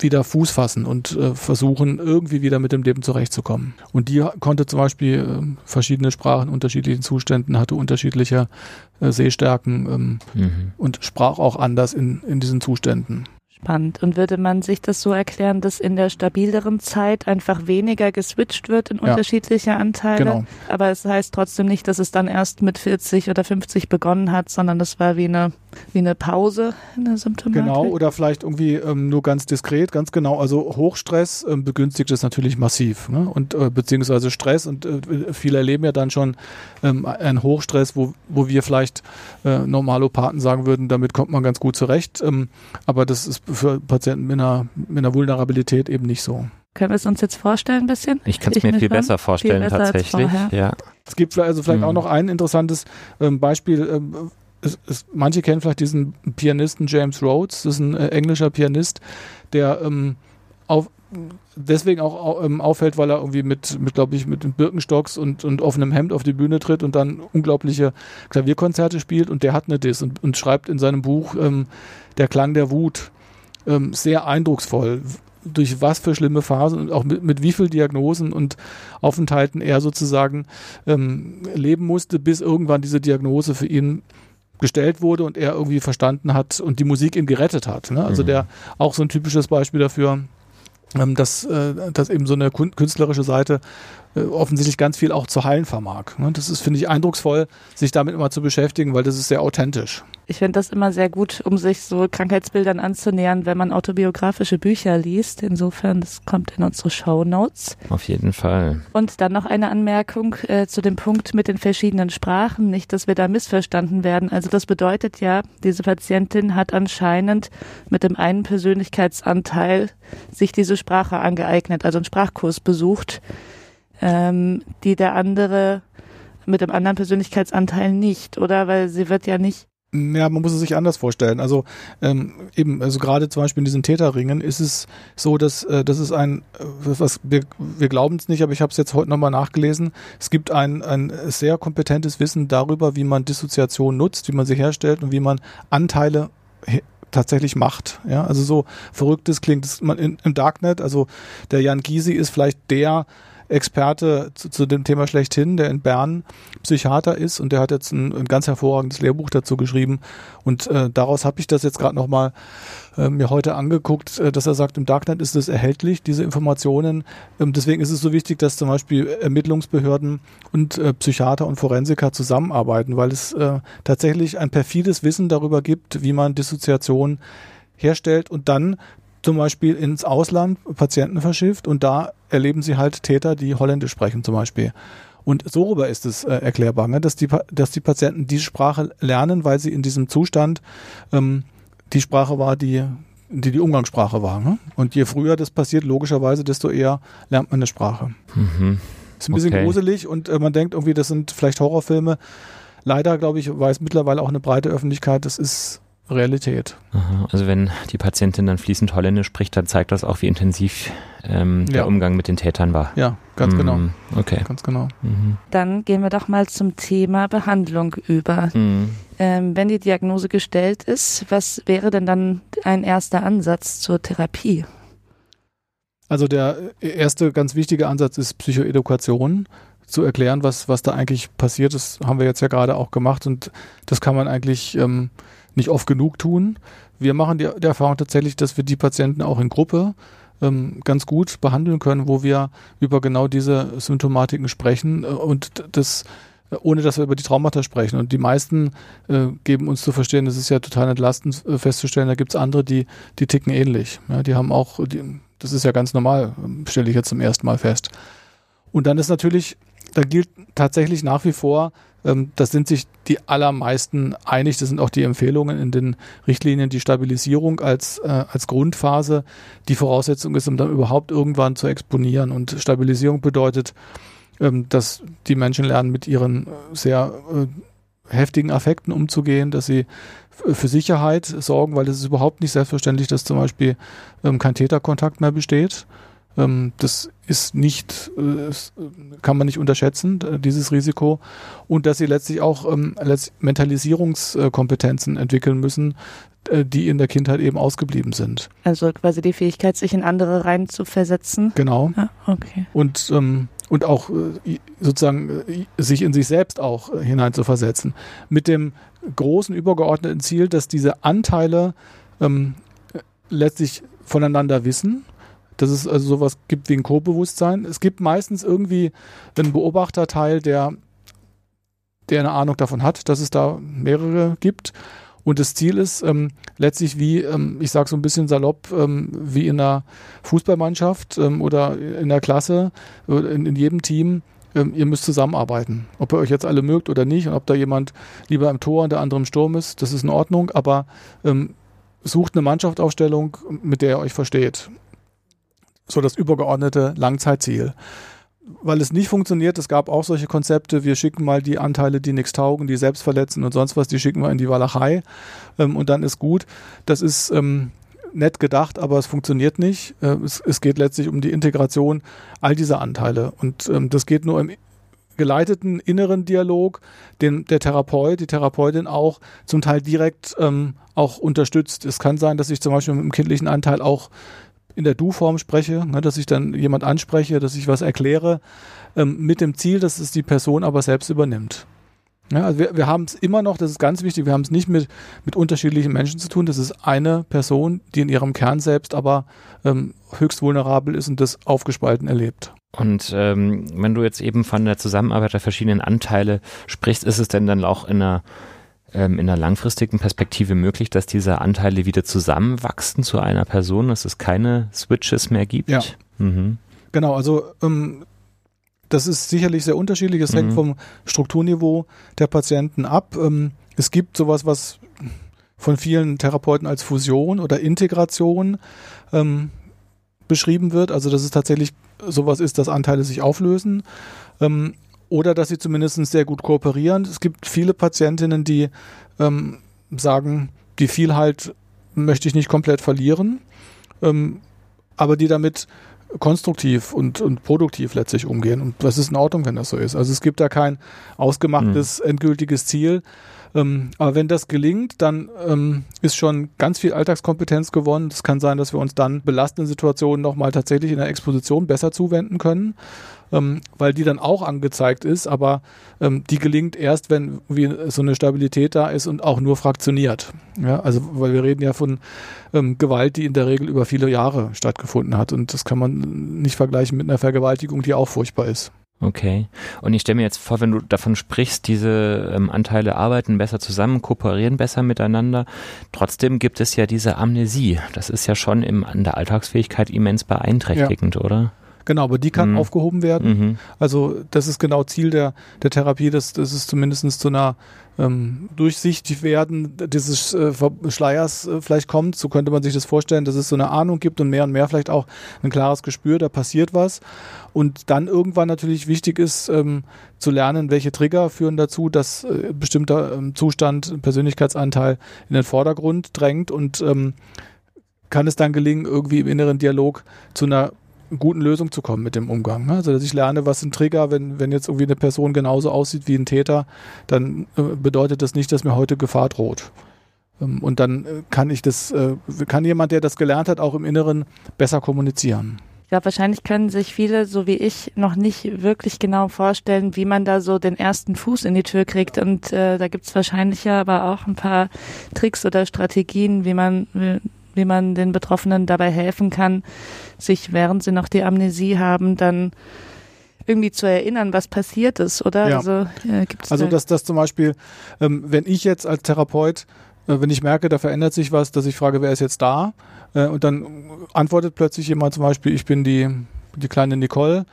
Speaker 3: wieder Fuß fassen und äh, versuchen, irgendwie wieder mit dem Leben zurechtzukommen. Und die konnte zum Beispiel äh, verschiedene Sprachen, unterschiedlichen Zuständen, hatte unterschiedliche äh, Sehstärken ähm, mhm. und sprach auch anders in, in diesen Zuständen.
Speaker 2: Spannend. Und würde man sich das so erklären, dass in der stabileren Zeit einfach weniger geswitcht wird in ja. unterschiedliche Anteile? Genau. Aber es heißt trotzdem nicht, dass es dann erst mit 40 oder 50 begonnen hat, sondern das war wie eine, wie eine Pause in der Symptomatik.
Speaker 3: Genau, oder vielleicht irgendwie ähm, nur ganz diskret, ganz genau. Also Hochstress ähm, begünstigt es natürlich massiv. Ne? Und äh, beziehungsweise Stress und äh, viele erleben ja dann schon ähm, einen Hochstress, wo, wo wir vielleicht äh, Normalopathen sagen würden, damit kommt man ganz gut zurecht. Ähm, aber das ist für Patienten mit einer, mit einer Vulnerabilität eben nicht so.
Speaker 2: Können wir es uns jetzt vorstellen ein bisschen?
Speaker 1: Ich kann es mir viel besser vorstellen viel besser tatsächlich. Ja.
Speaker 3: Es gibt also vielleicht mhm. auch noch ein interessantes ähm, Beispiel. Ähm, es, es, manche kennen vielleicht diesen Pianisten James Rhodes. Das ist ein äh, englischer Pianist, der ähm, auf, deswegen auch ähm, auffällt, weil er irgendwie mit, mit glaube ich, mit Birkenstocks und, und offenem Hemd auf die Bühne tritt und dann unglaubliche Klavierkonzerte spielt und der hat eine Diss und, und schreibt in seinem Buch ähm, Der Klang der Wut ähm, sehr eindrucksvoll, durch was für schlimme Phasen und auch mit, mit wie viel Diagnosen und Aufenthalten er sozusagen ähm, leben musste, bis irgendwann diese Diagnose für ihn gestellt wurde und er irgendwie verstanden hat und die Musik ihn gerettet hat. Ne? Also mhm. der auch so ein typisches Beispiel dafür, ähm, dass, äh, dass eben so eine künstlerische Seite offensichtlich ganz viel auch zu heilen vermag. Ne? Das ist, finde ich, eindrucksvoll, sich damit immer zu beschäftigen, weil das ist sehr authentisch.
Speaker 2: Ich finde das immer sehr gut, um sich so Krankheitsbildern anzunähern, wenn man autobiografische Bücher liest. Insofern, das kommt in unsere Show Notes.
Speaker 1: Auf jeden Fall.
Speaker 2: Und dann noch eine Anmerkung äh, zu dem Punkt mit den verschiedenen Sprachen. Nicht, dass wir da missverstanden werden. Also das bedeutet ja, diese Patientin hat anscheinend mit dem einen Persönlichkeitsanteil sich diese Sprache angeeignet, also einen Sprachkurs besucht ähm, die der andere mit dem anderen Persönlichkeitsanteil nicht, oder? Weil sie wird ja nicht
Speaker 3: Ja, man muss es sich anders vorstellen. Also ähm, eben, also gerade zum Beispiel in diesen Täterringen ist es so, dass äh, das ist ein, äh, was wir, wir glauben es nicht, aber ich habe es jetzt heute nochmal nachgelesen. Es gibt ein, ein sehr kompetentes Wissen darüber, wie man Dissoziation nutzt, wie man sie herstellt und wie man Anteile tatsächlich macht. Ja, also so verrücktes klingt es im Darknet. Also der Jan Gysi ist vielleicht der Experte zu, zu, dem Thema schlechthin, der in Bern Psychiater ist und der hat jetzt ein, ein ganz hervorragendes Lehrbuch dazu geschrieben und äh, daraus habe ich das jetzt gerade nochmal äh, mir heute angeguckt, äh, dass er sagt, im Darknet ist es erhältlich, diese Informationen. Ähm, deswegen ist es so wichtig, dass zum Beispiel Ermittlungsbehörden und äh, Psychiater und Forensiker zusammenarbeiten, weil es äh, tatsächlich ein perfides Wissen darüber gibt, wie man Dissoziation herstellt und dann zum Beispiel ins Ausland Patienten verschifft und da erleben sie halt Täter, die Holländisch sprechen zum Beispiel. Und so rüber ist es äh, erklärbar, ne? dass, die, dass die Patienten diese Sprache lernen, weil sie in diesem Zustand ähm, die Sprache war, die die, die Umgangssprache war. Ne? Und je früher das passiert, logischerweise, desto eher lernt man eine Sprache. Mhm. Ist ein bisschen okay. gruselig und äh, man denkt irgendwie, das sind vielleicht Horrorfilme. Leider, glaube ich, weiß mittlerweile auch eine breite Öffentlichkeit, das ist Realität.
Speaker 1: Aha, also wenn die Patientin dann fließend Holländisch spricht, dann zeigt das auch, wie intensiv ähm, der Umgang mit den Tätern war.
Speaker 3: Ja, ganz genau.
Speaker 1: mm, genau. Okay.
Speaker 3: Ganz genau.
Speaker 2: Mhm. Dann gehen wir doch mal zum Thema Behandlung über. Mhm. Ähm, wenn die Diagnose gestellt ist, was wäre denn dann ein erster Ansatz zur Therapie?
Speaker 3: Also der erste ganz wichtige Ansatz ist Psychoedukation zu erklären, was, was da eigentlich passiert. Das haben wir jetzt ja gerade auch gemacht und das kann man eigentlich ähm, nicht oft genug tun. Wir machen die, die Erfahrung tatsächlich, dass wir die Patienten auch in Gruppe ähm, ganz gut behandeln können, wo wir über genau diese Symptomatiken sprechen äh, und das ohne dass wir über die Traumata sprechen. Und die meisten äh, geben uns zu verstehen, es ist ja total entlastend äh, festzustellen, da gibt es andere, die, die ticken ähnlich. Ja, die haben auch, die, das ist ja ganz normal, stelle ich jetzt zum ersten Mal fest. Und dann ist natürlich, da gilt tatsächlich nach wie vor, ähm, da sind sich die allermeisten einig. Das sind auch die Empfehlungen in den Richtlinien. Die Stabilisierung als, äh, als Grundphase die Voraussetzung ist, um dann überhaupt irgendwann zu exponieren. Und Stabilisierung bedeutet, ähm, dass die Menschen lernen, mit ihren äh, sehr äh, heftigen Affekten umzugehen, dass sie für Sicherheit sorgen, weil es ist überhaupt nicht selbstverständlich, dass zum Beispiel ähm, kein Täterkontakt mehr besteht. Ähm, das ist nicht, äh, kann man nicht unterschätzen, dieses Risiko. Und dass sie letztlich auch ähm, Mentalisierungskompetenzen entwickeln müssen, äh, die in der Kindheit eben ausgeblieben sind.
Speaker 2: Also quasi die Fähigkeit, sich in andere rein zu versetzen.
Speaker 3: Genau.
Speaker 2: Ah, okay.
Speaker 3: Und, ähm, und auch äh, sozusagen sich in sich selbst auch hinein zu versetzen. Mit dem großen übergeordneten Ziel, dass diese Anteile ähm, letztlich voneinander wissen dass es also sowas gibt wie ein Co-Bewusstsein. Es gibt meistens irgendwie einen Beobachterteil, der, der eine Ahnung davon hat, dass es da mehrere gibt. Und das Ziel ist ähm, letztlich wie, ähm, ich sage so ein bisschen salopp, ähm, wie in einer Fußballmannschaft ähm, oder in der Klasse, in, in jedem Team, ähm, ihr müsst zusammenarbeiten. Ob ihr euch jetzt alle mögt oder nicht und ob da jemand lieber im Tor und der andere im Sturm ist, das ist in Ordnung, aber ähm, sucht eine Mannschaftsaufstellung, mit der ihr euch versteht so das übergeordnete Langzeitziel. Weil es nicht funktioniert, es gab auch solche Konzepte, wir schicken mal die Anteile, die nichts taugen, die selbst verletzen und sonst was, die schicken wir in die Walachei ähm, und dann ist gut. Das ist ähm, nett gedacht, aber es funktioniert nicht. Äh, es, es, geht letztlich um die Integration all dieser Anteile und ähm, das geht nur im geleiteten inneren Dialog, den der Therapeut, die Therapeutin auch zum Teil direkt ähm, auch unterstützt. Es kann sein, dass ich zum Beispiel mit dem kindlichen Anteil auch in der Du-Form spreche, ne, dass ich dann jemand anspreche, dass ich was erkläre, ähm, mit dem Ziel, dass es die Person aber selbst übernimmt. Ja, also wir, wir haben es immer noch, das ist ganz wichtig, wir haben es nicht mit, mit unterschiedlichen Menschen zu tun. Das ist eine Person, die in ihrem Kern selbst aber ähm, höchst vulnerabel ist und das aufgespalten erlebt.
Speaker 1: Und ähm, wenn du jetzt eben von der Zusammenarbeit der verschiedenen Anteile sprichst, ist es denn dann auch in einer in einer langfristigen Perspektive möglich, dass diese Anteile wieder zusammenwachsen zu einer Person, dass es keine Switches mehr gibt?
Speaker 3: Ja. Mhm. Genau, also ähm, das ist sicherlich sehr unterschiedlich. Es mhm. hängt vom Strukturniveau der Patienten ab. Ähm, es gibt sowas, was von vielen Therapeuten als Fusion oder Integration ähm, beschrieben wird. Also dass es tatsächlich sowas ist, dass Anteile sich auflösen. Oder dass sie zumindest sehr gut kooperieren. Es gibt viele Patientinnen, die ähm, sagen, die Vielheit möchte ich nicht komplett verlieren, ähm, aber die damit konstruktiv und, und produktiv letztlich umgehen. Und das ist in Ordnung, wenn das so ist. Also es gibt da kein ausgemachtes, mhm. endgültiges Ziel. Ähm, aber wenn das gelingt, dann ähm, ist schon ganz viel Alltagskompetenz gewonnen. Es kann sein, dass wir uns dann belastenden Situationen nochmal tatsächlich in der Exposition besser zuwenden können ähm, weil die dann auch angezeigt ist, aber ähm, die gelingt erst, wenn wie so eine Stabilität da ist und auch nur fraktioniert. Ja, also weil wir reden ja von ähm, Gewalt, die in der Regel über viele Jahre stattgefunden hat und das kann man nicht vergleichen mit einer Vergewaltigung, die auch furchtbar ist.
Speaker 1: Okay. Und ich stelle mir jetzt vor, wenn du davon sprichst, diese ähm, Anteile arbeiten besser zusammen, kooperieren besser miteinander. Trotzdem gibt es ja diese Amnesie. Das ist ja schon im, an der Alltagsfähigkeit immens beeinträchtigend, ja. oder?
Speaker 3: Genau, aber die kann mhm. aufgehoben werden. Mhm. Also das ist genau Ziel der, der Therapie, dass, dass es zumindest zu einer ähm, durchsichtig werden dieses äh, Schleiers äh, vielleicht kommt. So könnte man sich das vorstellen, dass es so eine Ahnung gibt und mehr und mehr vielleicht auch ein klares Gespür, da passiert was. Und dann irgendwann natürlich wichtig ist, ähm, zu lernen, welche Trigger führen dazu, dass äh, bestimmter ähm, Zustand, Persönlichkeitsanteil in den Vordergrund drängt und ähm, kann es dann gelingen, irgendwie im inneren Dialog zu einer guten Lösung zu kommen mit dem Umgang. Ne? Also dass ich lerne, was sind Trigger, wenn, wenn jetzt irgendwie eine Person genauso aussieht wie ein Täter, dann äh, bedeutet das nicht, dass mir heute Gefahr droht. Ähm, und dann äh, kann ich das, äh, kann jemand, der das gelernt hat, auch im Inneren besser kommunizieren.
Speaker 2: Glaube, wahrscheinlich können sich viele, so wie ich, noch nicht wirklich genau vorstellen, wie man da so den ersten Fuß in die Tür kriegt. Und äh, da gibt's wahrscheinlich ja aber auch ein paar Tricks oder Strategien, wie man, wie man den Betroffenen dabei helfen kann, sich, während sie noch die Amnesie haben, dann irgendwie zu erinnern, was passiert ist, oder?
Speaker 3: Ja. Also, äh, gibt's also da dass das zum Beispiel, ähm, wenn ich jetzt als Therapeut, äh, wenn ich merke, da verändert sich was, dass ich frage, wer ist jetzt da? Äh, und dann antwortet plötzlich jemand zum Beispiel, ich bin die, die kleine Nicole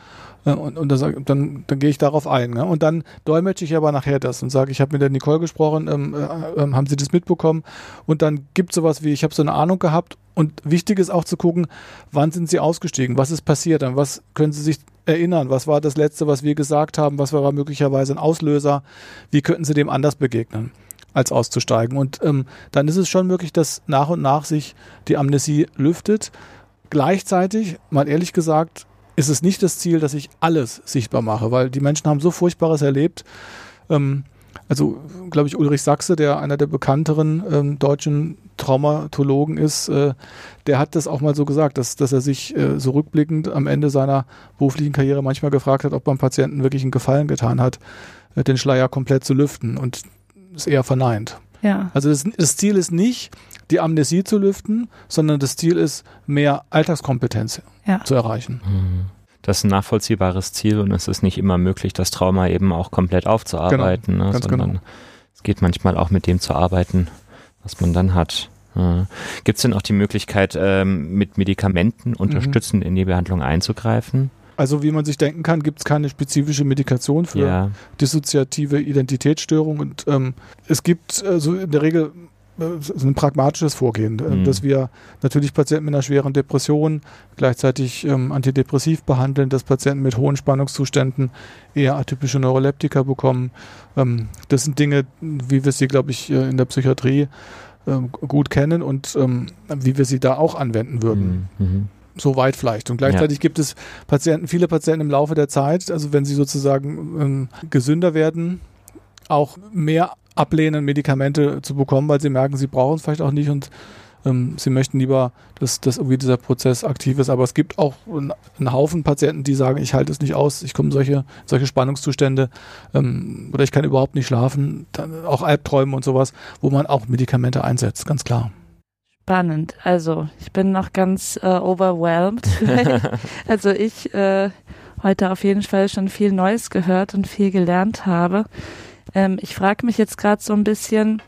Speaker 3: und, und dann, dann, dann gehe ich darauf ein. Ne? Und dann dolmetsche ich aber nachher das und sage, ich habe mit der Nicole gesprochen, ähm, äh, äh, haben Sie das mitbekommen? Und dann gibt es sowas wie, ich habe so eine Ahnung gehabt. Und wichtig ist auch zu gucken, wann sind Sie ausgestiegen? Was ist passiert? An was können Sie sich erinnern? Was war das Letzte, was wir gesagt haben? Was war möglicherweise ein Auslöser? Wie könnten Sie dem anders begegnen? als auszusteigen. Und ähm, dann ist es schon möglich, dass nach und nach sich die Amnesie lüftet. Gleichzeitig, mal ehrlich gesagt, ist es nicht das Ziel, dass ich alles sichtbar mache, weil die Menschen haben so Furchtbares erlebt. Ähm, also, glaube ich, Ulrich Sachse, der einer der bekannteren ähm, deutschen Traumatologen ist, äh, der hat das auch mal so gesagt, dass, dass er sich äh, so rückblickend am Ende seiner beruflichen Karriere manchmal gefragt hat, ob man Patienten wirklich einen Gefallen getan hat, äh, den Schleier komplett zu lüften und es eher verneint.
Speaker 2: Ja.
Speaker 3: Also das, das Ziel ist nicht, die Amnesie zu lüften, sondern das Ziel ist, mehr Alltagskompetenz ja. zu erreichen.
Speaker 1: Mhm. Das ist ein nachvollziehbares Ziel und es ist nicht immer möglich, das Trauma eben auch komplett aufzuarbeiten,
Speaker 3: genau,
Speaker 1: ne, sondern
Speaker 3: genau.
Speaker 1: es geht manchmal auch mit dem zu arbeiten, was man dann hat. Ja. Gibt es denn auch die Möglichkeit, ähm, mit Medikamenten mhm. unterstützend mhm. in die Behandlung einzugreifen?
Speaker 3: Also wie man sich denken kann, gibt es keine spezifische Medikation für ja. dissoziative Identitätsstörung und ähm, es gibt also in der Regel ein pragmatisches Vorgehen, äh, mhm. dass wir natürlich Patienten mit einer schweren Depression gleichzeitig ähm, antidepressiv behandeln, dass Patienten mit hohen Spannungszuständen eher atypische Neuroleptika bekommen. Ähm, das sind Dinge, wie wir sie, glaube ich, äh, in der Psychiatrie äh, gut kennen und ähm, wie wir sie da auch anwenden würden. Mhm. mhm. So weit vielleicht. Und gleichzeitig ja. gibt es Patienten, viele Patienten im Laufe der Zeit, also wenn sie sozusagen ähm, gesünder werden, auch mehr ablehnen, Medikamente zu bekommen, weil sie merken, sie brauchen es vielleicht auch nicht und ähm, sie möchten lieber, dass, dass irgendwie dieser Prozess aktiv ist. Aber es gibt auch einen Haufen Patienten, die sagen, ich halte es nicht aus, ich komme solche, solche Spannungszustände ähm, oder ich kann überhaupt nicht schlafen, dann auch Albträume und sowas, wo man auch Medikamente einsetzt, ganz klar.
Speaker 2: Spannend. Also ich bin noch ganz äh, overwhelmed. also ich äh, heute auf jeden Fall schon viel Neues gehört und viel gelernt habe. Ähm, ich frage mich jetzt gerade so ein bisschen,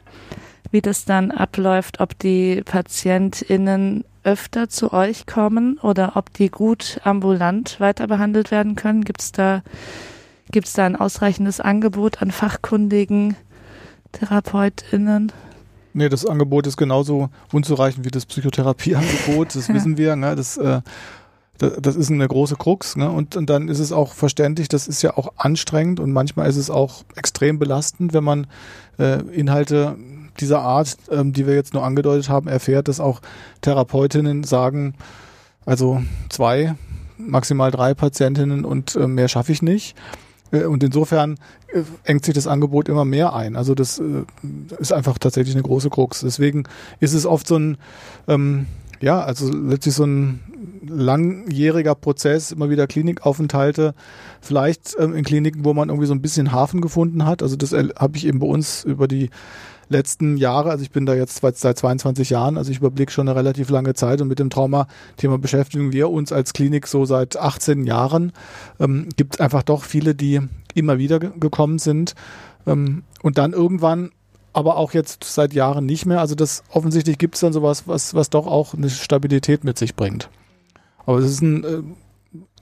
Speaker 2: wie das dann abläuft, ob die PatientInnen öfter zu euch kommen oder ob die gut ambulant weiter behandelt werden können. Gibt es da, gibt's da ein ausreichendes Angebot an fachkundigen TherapeutInnen?
Speaker 3: Nee, das Angebot ist genauso unzureichend wie das Psychotherapieangebot, das wissen wir. Ne? Das äh, das ist eine große Krux. Ne? Und, und dann ist es auch verständlich, das ist ja auch anstrengend und manchmal ist es auch extrem belastend, wenn man äh, Inhalte dieser Art, ähm, die wir jetzt nur angedeutet haben, erfährt, dass auch Therapeutinnen sagen, also zwei, maximal drei Patientinnen und äh, mehr schaffe ich nicht. Äh, und insofern äh, engt sich das Angebot immer mehr ein. Also das äh, ist einfach tatsächlich eine große Krux. Deswegen ist es oft so ein, ähm, ja, also letztlich so ein langjähriger Prozess, immer wieder Klinikaufenthalte, vielleicht ähm, in Kliniken, wo man irgendwie so ein bisschen Hafen gefunden hat. Also das habe ich eben bei uns über die letzten Jahre, also ich bin da jetzt seit 22 Jahren, also ich überblicke schon eine relativ lange Zeit und mit dem Trauma-Thema beschäftigen wir uns als Klinik so seit 18 Jahren. Ähm, gibt einfach doch viele, die immer wieder gekommen sind ähm, und dann irgendwann aber auch jetzt seit Jahren nicht mehr. Also das offensichtlich gibt es dann sowas, was, was doch auch eine Stabilität mit sich bringt. Aber es ist ein äh,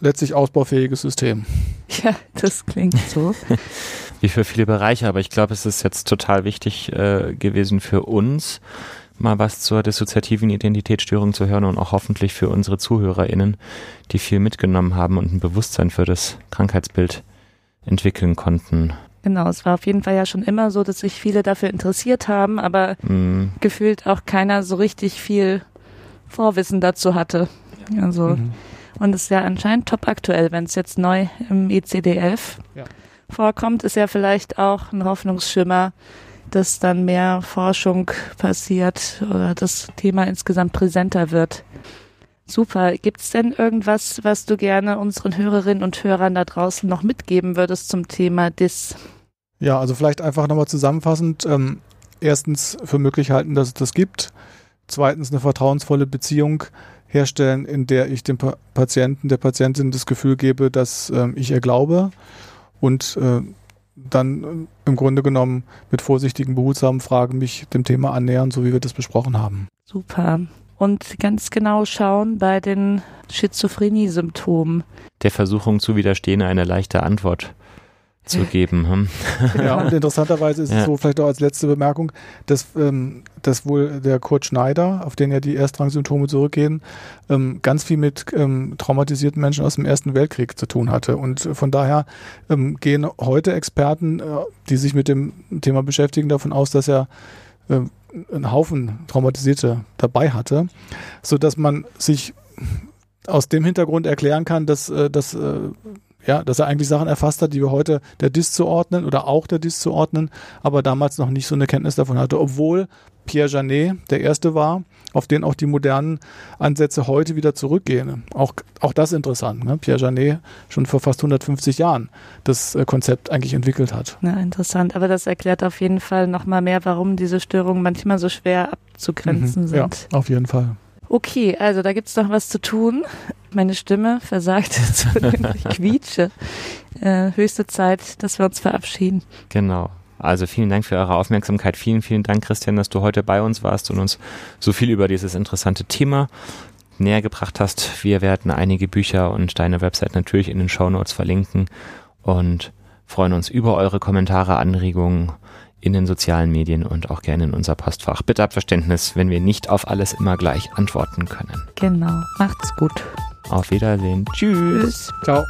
Speaker 3: letztlich ausbaufähiges System.
Speaker 2: Ja, das klingt so.
Speaker 1: Wie für viele Bereiche, aber ich glaube, es ist jetzt total wichtig äh, gewesen für uns, mal was zur dissoziativen Identitätsstörung zu hören und auch hoffentlich für unsere ZuhörerInnen, die viel mitgenommen haben und ein Bewusstsein für das Krankheitsbild entwickeln konnten.
Speaker 2: Genau, es war auf jeden Fall ja schon immer so, dass sich viele dafür interessiert haben, aber mm. gefühlt auch keiner so richtig viel Vorwissen dazu hatte. Also, mhm. und es ist ja anscheinend top aktuell, wenn es jetzt neu im ECD-11 ja. vorkommt, ist ja vielleicht auch ein Hoffnungsschimmer, dass dann mehr Forschung passiert oder das Thema insgesamt präsenter wird. Super. Gibt es denn irgendwas, was du gerne unseren Hörerinnen und Hörern da draußen noch mitgeben würdest zum Thema DIS?
Speaker 3: Ja, also vielleicht einfach nochmal zusammenfassend. Ähm, erstens für möglich halten, dass es das gibt. Zweitens eine vertrauensvolle Beziehung herstellen, in der ich dem pa Patienten, der Patientin das Gefühl gebe, dass ähm, ich ihr glaube und äh, dann äh, im Grunde genommen mit vorsichtigen, behutsamen Fragen mich dem Thema annähern, so wie wir das besprochen haben.
Speaker 2: Super. Und ganz genau schauen bei den Schizophrenie-Symptomen.
Speaker 1: Der Versuchung zu widerstehen, eine leichte Antwort zu geben. Hm?
Speaker 3: Ja, und interessanterweise ist ja. es so, vielleicht auch als letzte Bemerkung, dass, ähm, dass wohl der Kurt Schneider, auf den ja die Erstrangsymptome zurückgehen, ähm, ganz viel mit ähm, traumatisierten Menschen aus dem Ersten Weltkrieg zu tun hatte. Und von daher ähm, gehen heute Experten, äh, die sich mit dem Thema beschäftigen, davon aus, dass er äh, einen Haufen Traumatisierte dabei hatte, so dass man sich aus dem Hintergrund erklären kann, dass, äh, dass äh, ja, dass er eigentlich Sachen erfasst hat, die wir heute der DIS zuordnen oder auch der DIS zuordnen, aber damals noch nicht so eine Kenntnis davon hatte, obwohl Pierre Janet der erste war, auf den auch die modernen Ansätze heute wieder zurückgehen. Auch, auch das interessant. Ne? Pierre Janet schon vor fast 150 Jahren das äh, Konzept eigentlich entwickelt hat.
Speaker 2: Ja, interessant. Aber das erklärt auf jeden Fall nochmal mehr, warum diese Störungen manchmal so schwer abzugrenzen mhm, sind.
Speaker 3: Ja, auf jeden Fall.
Speaker 2: Okay, also da gibt's noch was zu tun. Meine Stimme versagt ich quietsche. Äh, höchste Zeit, dass wir uns verabschieden.
Speaker 1: Genau. Also vielen Dank für eure Aufmerksamkeit. Vielen, vielen Dank, Christian, dass du heute bei uns warst und uns so viel über dieses interessante Thema näher gebracht hast. Wir werden einige Bücher und deine Website natürlich in den Show Notes verlinken und freuen uns über eure Kommentare, Anregungen in den sozialen Medien und auch gerne in unser Postfach. Bitte habt Verständnis, wenn wir nicht auf alles immer gleich antworten können.
Speaker 2: Genau. Macht's gut.
Speaker 1: Auf Wiedersehen. Tschüss.
Speaker 3: Ciao.